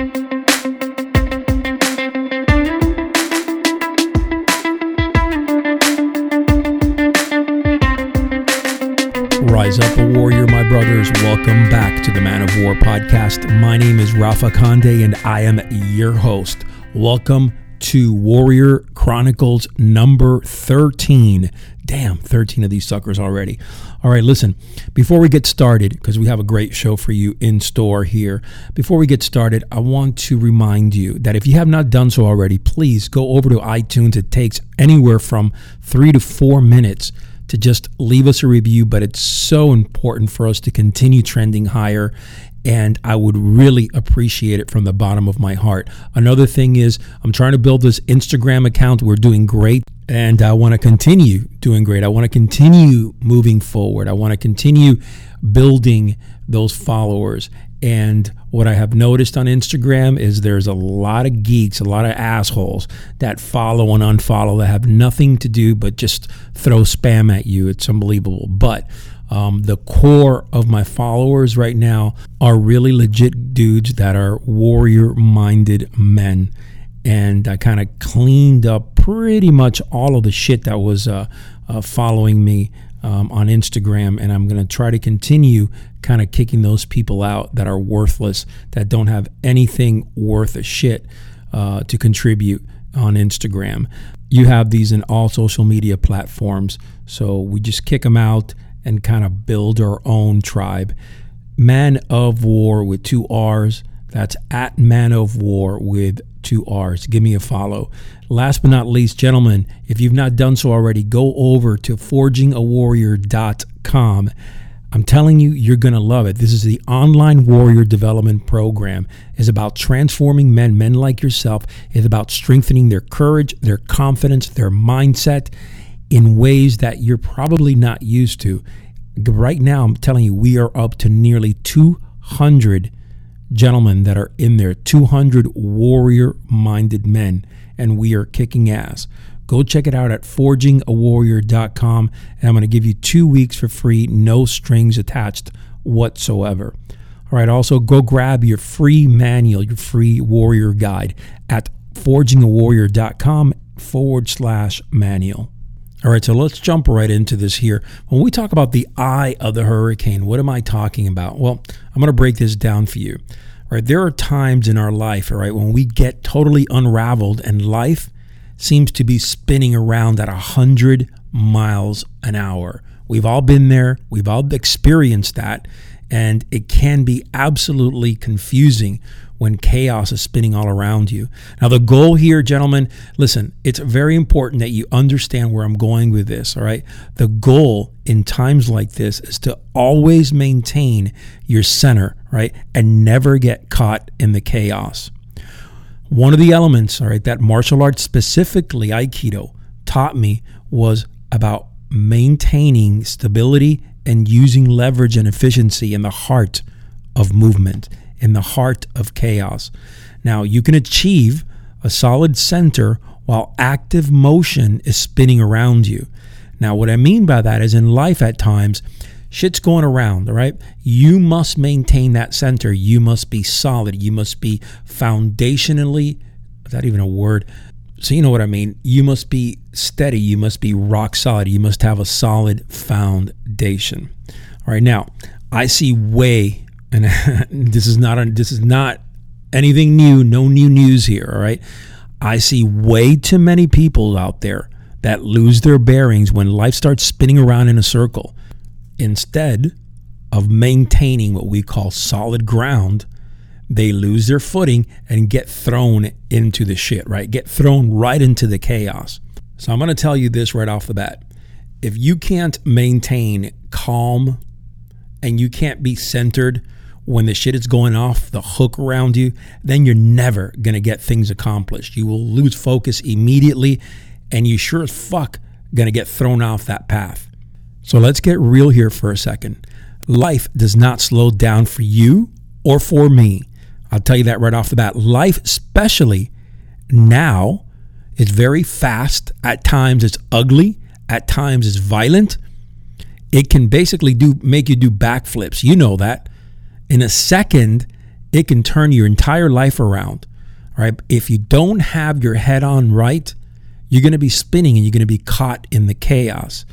Rise up, a warrior, my brothers. Welcome back to the Man of War podcast. My name is Rafa Conde and I am your host. Welcome to Warrior Chronicles number 13. Damn, 13 of these suckers already. All right, listen, before we get started, because we have a great show for you in store here, before we get started, I want to remind you that if you have not done so already, please go over to iTunes. It takes anywhere from three to four minutes to just leave us a review, but it's so important for us to continue trending higher. And I would really appreciate it from the bottom of my heart. Another thing is, I'm trying to build this Instagram account. We're doing great, and I want to continue doing great. I want to continue moving forward. I want to continue building those followers. And what I have noticed on Instagram is there's a lot of geeks, a lot of assholes that follow and unfollow that have nothing to do but just throw spam at you. It's unbelievable. But um, the core of my followers right now are really legit dudes that are warrior minded men. And I kind of cleaned up pretty much all of the shit that was uh, uh, following me um, on Instagram, and I'm going to try to continue kind of kicking those people out that are worthless, that don't have anything worth a shit uh, to contribute on Instagram. You have these in all social media platforms, so we just kick them out and kind of build our own tribe. Man of War with two R's. That's at Man of War with two R's. Give me a follow. Last but not least, gentlemen, if you've not done so already, go over to forgingawarrior.com. I'm telling you, you're going to love it. This is the online warrior development program. It's about transforming men, men like yourself. It's about strengthening their courage, their confidence, their mindset in ways that you're probably not used to. Right now, I'm telling you, we are up to nearly 200 gentlemen that are in there, 200 warrior minded men, and we are kicking ass. Go check it out at forgingawarrior.com, and I'm going to give you two weeks for free, no strings attached whatsoever. All right, also go grab your free manual, your free warrior guide at forgingawarrior.com forward slash manual. All right, so let's jump right into this here. When we talk about the eye of the hurricane, what am I talking about? Well, I'm going to break this down for you. All right, there are times in our life, all right, when we get totally unraveled and life seems to be spinning around at 100 miles an hour. We've all been there, we've all experienced that, and it can be absolutely confusing when chaos is spinning all around you. Now, the goal here, gentlemen, listen, it's very important that you understand where I'm going with this, all right? The goal in times like this is to always maintain your center, right? And never get caught in the chaos. One of the elements, all right, that martial arts, specifically Aikido, taught me was about maintaining stability and using leverage and efficiency in the heart of movement in the heart of chaos. Now, you can achieve a solid center while active motion is spinning around you. Now, what I mean by that is in life at times, shit's going around, all right? You must maintain that center. You must be solid. You must be foundationally, is that even a word? So, you know what I mean? You must be steady. You must be rock solid. You must have a solid foundation. All right, now, I see way and this is not a, this is not anything new, no new news here, all right? I see way too many people out there that lose their bearings when life starts spinning around in a circle. Instead of maintaining what we call solid ground, they lose their footing and get thrown into the shit, right? Get thrown right into the chaos. So I'm going to tell you this right off the bat. If you can't maintain calm and you can't be centered when the shit is going off the hook around you, then you're never going to get things accomplished. You will lose focus immediately, and you sure as fuck going to get thrown off that path. So let's get real here for a second. Life does not slow down for you or for me. I'll tell you that right off the bat. Life, especially now, is very fast. At times, it's ugly. At times, it's violent. It can basically do make you do backflips. You know that in a second, it can turn your entire life around. Right? If you don't have your head on right, you're going to be spinning and you're going to be caught in the chaos.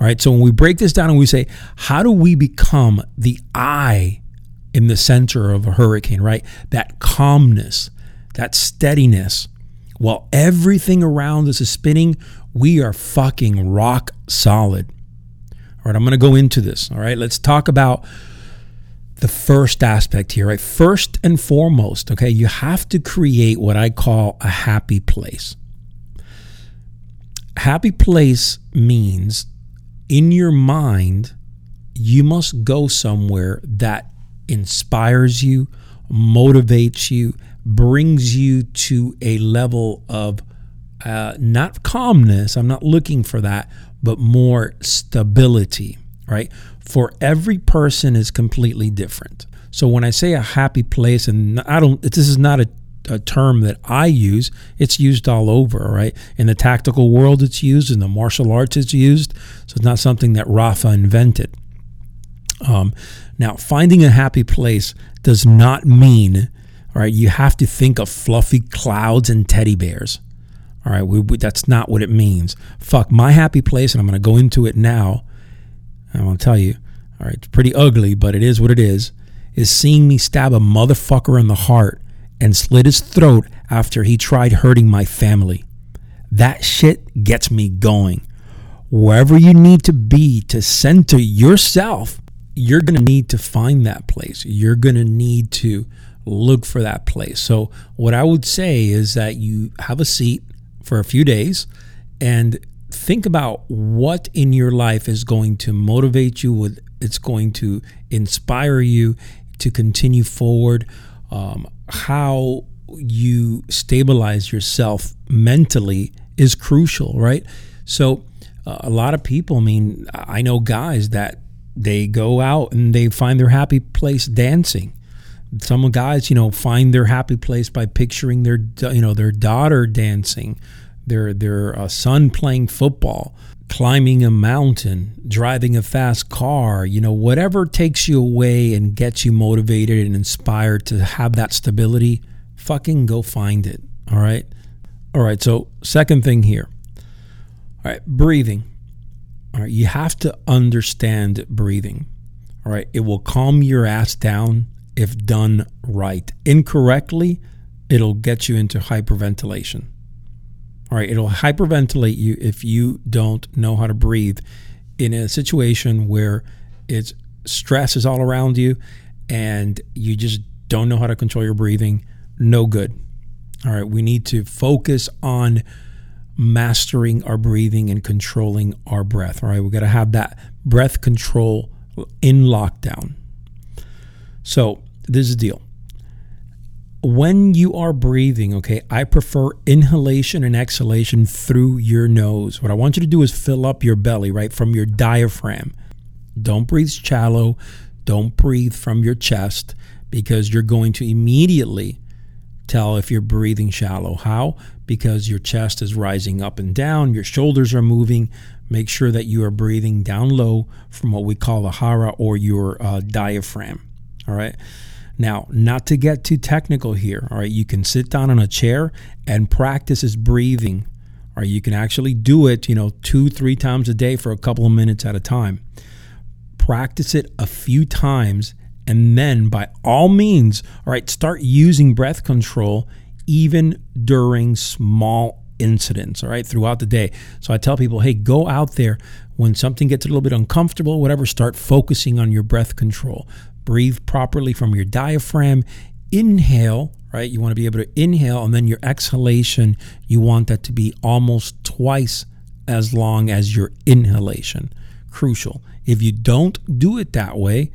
All right. So when we break this down and we say, how do we become the eye in the center of a hurricane, right? That calmness, that steadiness. While everything around us is spinning, we are fucking rock solid. All right, I'm going to go into this. All right, let's talk about the first aspect here, right? First and foremost, okay, you have to create what I call a happy place. Happy place means in your mind, you must go somewhere that inspires you, motivates you, brings you to a level of uh, not calmness. I'm not looking for that, but more stability, right? For every person is completely different. So when I say a happy place, and I don't, this is not a, a term that I use. It's used all over, right? In the tactical world, it's used. In the martial arts, it's used. So it's not something that Rafa invented. Um, now, finding a happy place does not mean, all right, you have to think of fluffy clouds and teddy bears. All right, we, we, that's not what it means. Fuck, my happy place, and I'm going to go into it now. I'm going to tell you, all right, it's pretty ugly, but it is what it is, is seeing me stab a motherfucker in the heart and slit his throat after he tried hurting my family. That shit gets me going. Wherever you need to be to center yourself, you're going to need to find that place. You're going to need to look for that place. So, what I would say is that you have a seat for a few days and think about what in your life is going to motivate you with it's going to inspire you to continue forward um, how you stabilize yourself mentally is crucial right so uh, a lot of people i mean i know guys that they go out and they find their happy place dancing. Some guys you know find their happy place by picturing their you know their daughter dancing their their uh, son playing football climbing a mountain driving a fast car you know whatever takes you away and gets you motivated and inspired to have that stability fucking go find it. All right? All right so second thing here. All right breathing all right, you have to understand breathing. All right, it will calm your ass down if done right. Incorrectly, it'll get you into hyperventilation. All right, it'll hyperventilate you if you don't know how to breathe in a situation where it's stress is all around you and you just don't know how to control your breathing. No good. All right, we need to focus on mastering our breathing and controlling our breath. All right, we got to have that breath control in lockdown. So, this is the deal. When you are breathing, okay, I prefer inhalation and exhalation through your nose. What I want you to do is fill up your belly, right, from your diaphragm. Don't breathe shallow. Don't breathe from your chest because you're going to immediately tell if you're breathing shallow. How? Because your chest is rising up and down, your shoulders are moving. Make sure that you are breathing down low from what we call the hara or your uh, diaphragm. All right. Now, not to get too technical here, all right, you can sit down on a chair and practice this breathing. Or you can actually do it, you know, two, three times a day for a couple of minutes at a time. Practice it a few times and then, by all means, all right, start using breath control even during small incidents, all right, throughout the day. So I tell people, hey, go out there when something gets a little bit uncomfortable, whatever, start focusing on your breath control. Breathe properly from your diaphragm. Inhale, right? You want to be able to inhale, and then your exhalation, you want that to be almost twice as long as your inhalation. Crucial. If you don't do it that way,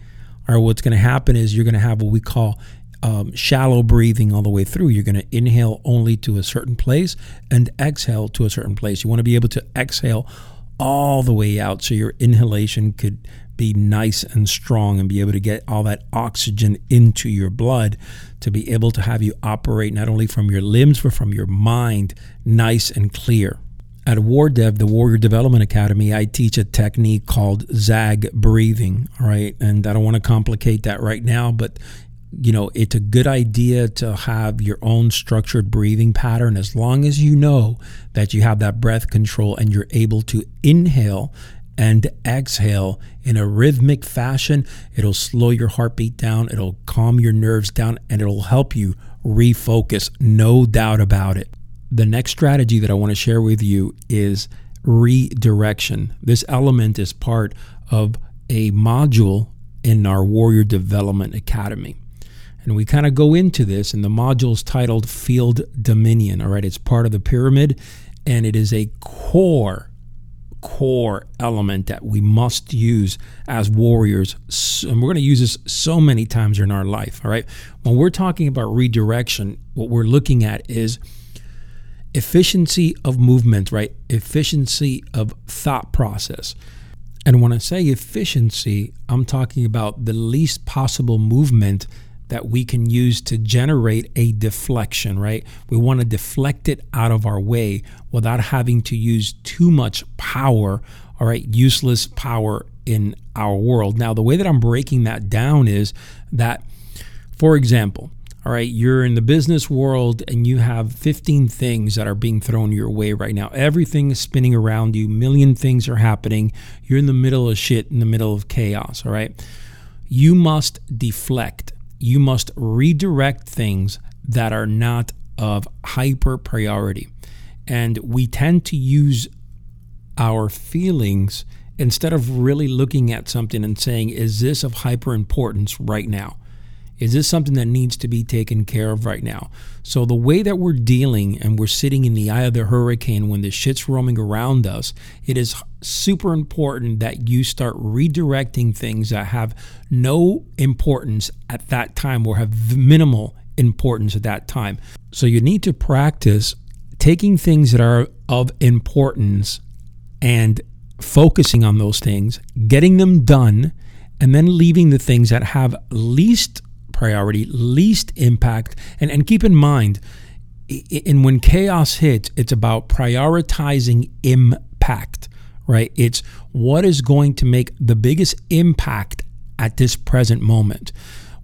or what's going to happen is you're going to have what we call um, shallow breathing all the way through. You're going to inhale only to a certain place and exhale to a certain place. You want to be able to exhale all the way out so your inhalation could be nice and strong and be able to get all that oxygen into your blood to be able to have you operate not only from your limbs but from your mind nice and clear. At WarDev, the Warrior Development Academy, I teach a technique called ZAG breathing. All right. And I don't want to complicate that right now, but you know, it's a good idea to have your own structured breathing pattern as long as you know that you have that breath control and you're able to inhale and exhale in a rhythmic fashion. It'll slow your heartbeat down, it'll calm your nerves down, and it'll help you refocus, no doubt about it. The next strategy that I want to share with you is redirection. This element is part of a module in our Warrior Development Academy. And we kind of go into this, and the module is titled Field Dominion. All right, it's part of the pyramid, and it is a core, core element that we must use as warriors. And we're going to use this so many times in our life. All right, when we're talking about redirection, what we're looking at is efficiency of movement, right? Efficiency of thought process. And when I say efficiency, I'm talking about the least possible movement that we can use to generate a deflection, right? We want to deflect it out of our way without having to use too much power, all right, useless power in our world. Now, the way that I'm breaking that down is that, for example, all right, you're in the business world and you have 15 things that are being thrown your way right now. Everything is spinning around you, million things are happening. You're in the middle of shit, in the middle of chaos, all right? You must deflect you must redirect things that are not of hyper priority. And we tend to use our feelings instead of really looking at something and saying, is this of hyper importance right now? Is this something that needs to be taken care of right now? So, the way that we're dealing and we're sitting in the eye of the hurricane when the shit's roaming around us, it is super important that you start redirecting things that have no importance at that time or have minimal importance at that time. So, you need to practice taking things that are of importance and focusing on those things, getting them done, and then leaving the things that have least priority, least impact. And, and keep in mind, and when chaos hits, it's about prioritizing impact, right? It's what is going to make the biggest impact at this present moment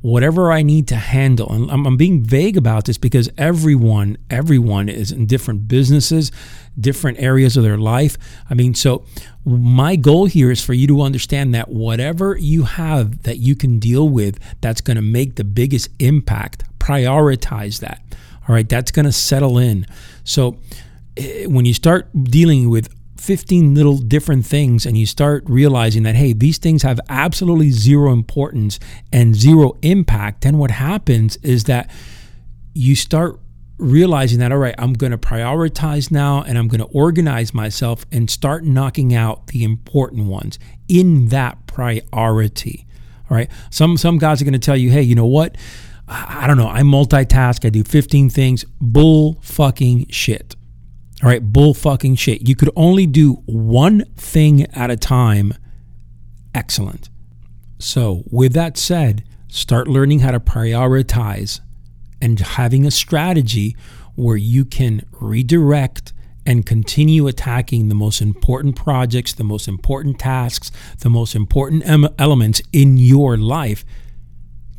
whatever I need to handle. And I'm, I'm, being vague about this because everyone, everyone is in different businesses, different areas of their life. I mean, so my goal here is for you to understand that whatever you have that you can deal with that's going to make the biggest impact, prioritize that. All right, that's going to settle in. So eh, when you start dealing with 15 little different things and you start realizing that, hey, these things have absolutely zero importance and zero impact, then what happens is that you start realizing that, all right, I'm going to prioritize now and I'm going to organize myself and start knocking out the important ones in that priority. All right. Some, some guys are going to tell you, hey, you know what? I don't know. I multitask. I do 15 things. Bull fucking shit. All right, bull fucking shit. You could only do one thing at a time. Excellent. So, with that said, start learning how to prioritize and having a strategy where you can redirect and continue attacking the most important projects, the most important tasks, the most important em- elements in your life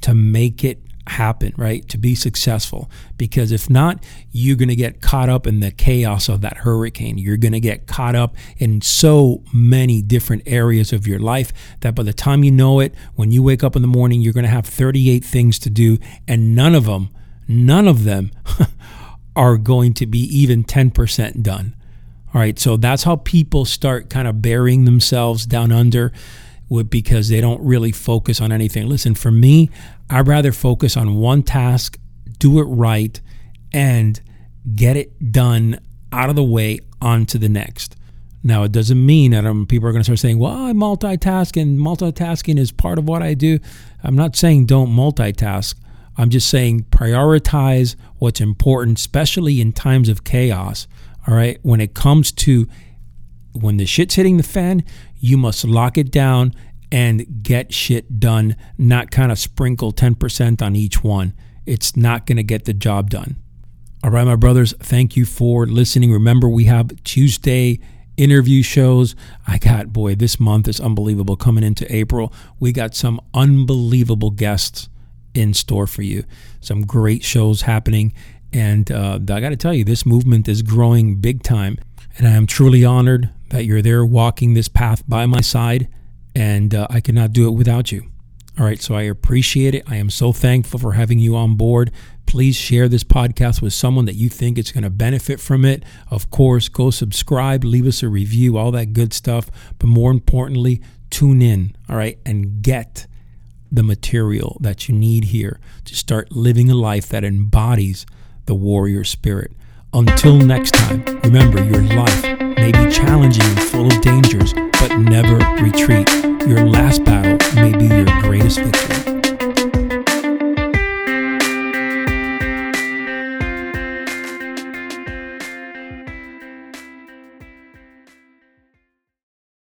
to make it happen, right? To be successful. Because if not, you're going to get caught up in the chaos of that hurricane. You're going to get caught up in so many different areas of your life that by the time you know it, when you wake up in the morning, you're going to have 38 things to do, and none of them, none of them are going to be even 10% done. All right, so that's how people start kind of burying themselves down under because they don't really focus on anything. Listen, for me, I'd rather focus on one task, do it right, and get it done out of the way onto the next. Now, it doesn't mean that um, people are going to start saying, well, I multitask and multitasking is part of what I do. I'm not saying don't multitask. I'm just saying prioritize what's important, especially in times of chaos. All right. When it comes to when the shit's hitting the fan, you must lock it down and get shit done, not kind of sprinkle 10% on each one. It's not going to get the job done. All right, my brothers, thank you for listening. Remember, we have Tuesday interview shows. I got, boy, this month is unbelievable. Coming into April, we got some unbelievable guests in store for you. Some great shows happening. And uh, I got to tell you, this movement is growing big time. And I am truly honored that you're there walking this path by my side. And uh, I cannot do it without you. All right, so I appreciate it. I am so thankful for having you on board. Please share this podcast with someone that you think is going to benefit from it. Of course, go subscribe, leave us a review, all that good stuff. But more importantly, tune in, all right, and get the material that you need here to start living a life that embodies the warrior spirit. Until next time, remember your life may be challenging and full of dangers, but never retreat. Your last battle may be your greatest victory.